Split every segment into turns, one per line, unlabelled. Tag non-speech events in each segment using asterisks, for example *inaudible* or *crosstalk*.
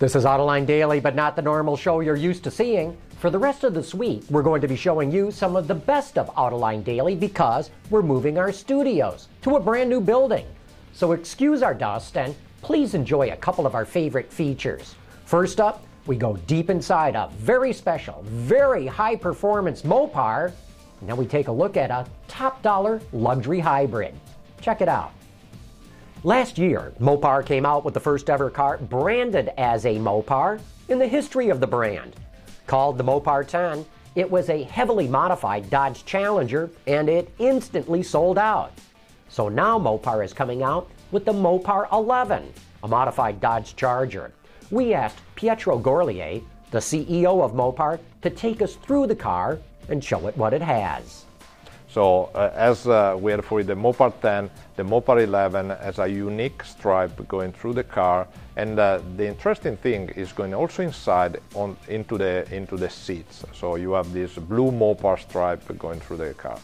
This is Autoline Daily, but not the normal show you're used to seeing. For the rest of this week, we're going to be showing you some of the best of Autoline Daily because we're moving our studios to a brand new building. So excuse our dust and please enjoy a couple of our favorite features. First up, we go deep inside a very special, very high performance Mopar. Now we take a look at a top dollar luxury hybrid. Check it out. Last year, Mopar came out with the first ever car branded as a Mopar in the history of the brand. Called the Mopar 10, it was a heavily modified Dodge Challenger and it instantly sold out. So now Mopar is coming out with the Mopar 11, a modified Dodge Charger. We asked Pietro Gorlier, the CEO of Mopar, to take us through the car and show it what it has.
So uh, as uh, we had for the Mopar 10, the Mopar 11 has a unique stripe going through the car, and uh, the interesting thing is going also inside on into the into the seats. So you have this blue Mopar stripe going through the car.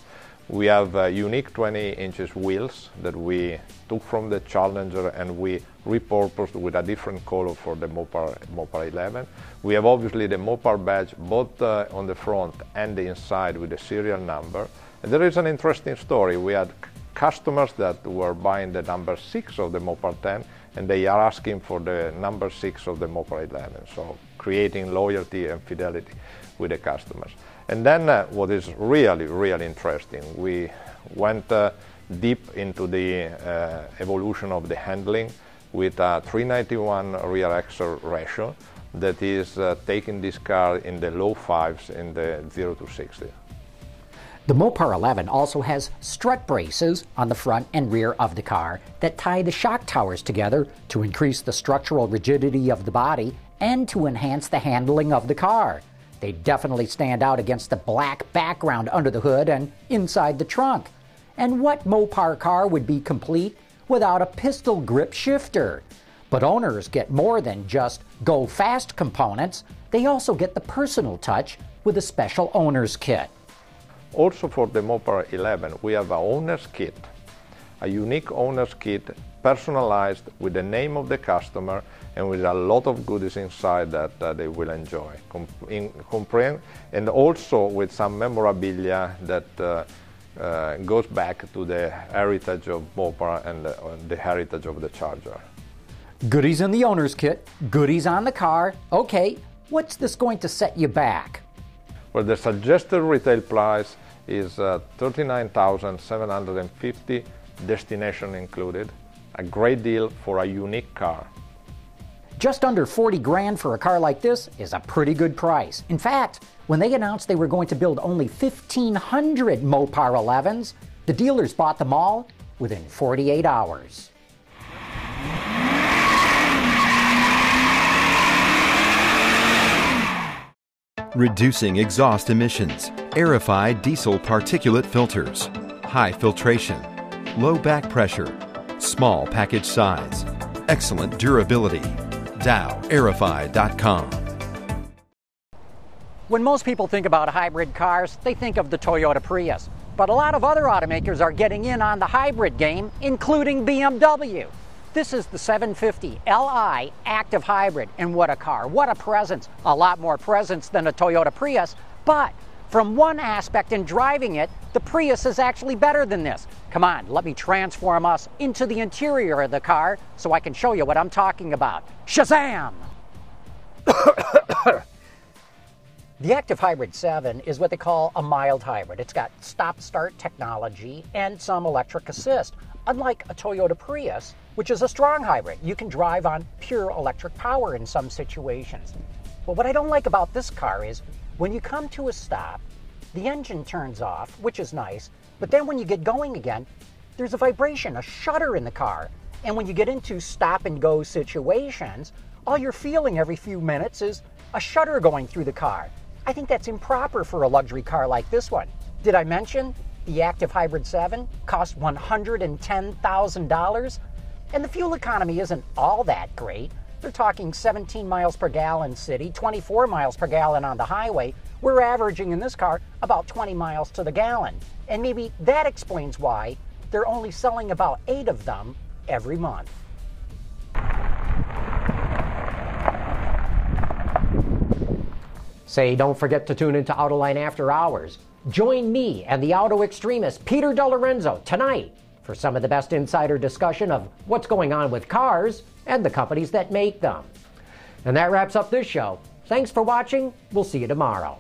We have uh, unique 20 inches wheels that we took from the Challenger and we repurposed with a different color for the Mopar, Mopar 11. We have obviously the Mopar badge both uh, on the front and the inside with the serial number. There is an interesting story. We had customers that were buying the number 6 of the Mopar 10 and they are asking for the number 6 of the Mopar 11. So creating loyalty and fidelity with the customers. And then uh, what is really, really interesting, we went uh, deep into the uh, evolution of the handling with a 391 rear axle ratio that is uh, taking this car in the low fives in the 0 to 60.
The Mopar 11 also has strut braces on the front and rear of the car that tie the shock towers together to increase the structural rigidity of the body and to enhance the handling of the car. They definitely stand out against the black background under the hood and inside the trunk. And what Mopar car would be complete without a pistol grip shifter? But owners get more than just go fast components, they also get the personal touch with a special owner's kit.
Also for the Mopar 11, we have a owner's kit, a unique owner's kit personalized with the name of the customer and with a lot of goodies inside that uh, they will enjoy. And also with some memorabilia that uh, uh, goes back to the heritage of Mopar and the, the heritage of the Charger.
Goodies in the owner's kit, goodies on the car. Okay, what's this going to set you back?
Well, the suggested retail price is uh, 39,750, destination included. A great deal for a unique car.
Just under 40 grand for a car like this is a pretty good price. In fact, when they announced they were going to build only 1,500 Mopar 11s, the dealers bought them all within 48 hours.
Reducing exhaust emissions, Aerify diesel particulate filters, high filtration, low back pressure, small package size, excellent durability DowAerify.com.
When most people think about hybrid cars, they think of the Toyota Prius. But a lot of other automakers are getting in on the hybrid game, including BMW. This is the 750 Li Active Hybrid, and what a car, what a presence. A lot more presence than a Toyota Prius, but from one aspect in driving it, the Prius is actually better than this. Come on, let me transform us into the interior of the car so I can show you what I'm talking about. Shazam! *coughs* the Active Hybrid 7 is what they call a mild hybrid. It's got stop start technology and some electric assist. Unlike a Toyota Prius, which is a strong hybrid, you can drive on pure electric power in some situations. But what I don't like about this car is when you come to a stop, the engine turns off, which is nice, but then when you get going again, there's a vibration, a shudder in the car. And when you get into stop and go situations, all you're feeling every few minutes is a shudder going through the car. I think that's improper for a luxury car like this one. Did I mention the Active Hybrid 7 cost $110,000? And the fuel economy isn't all that great. They're talking 17 miles per gallon city, 24 miles per gallon on the highway. We're averaging in this car about 20 miles to the gallon. And maybe that explains why they're only selling about eight of them every month. Say, don't forget to tune into Autoline After Hours. Join me and the auto extremist Peter DeLorenzo tonight for some of the best insider discussion of what's going on with cars and the companies that make them. And that wraps up this show. Thanks for watching. We'll see you tomorrow.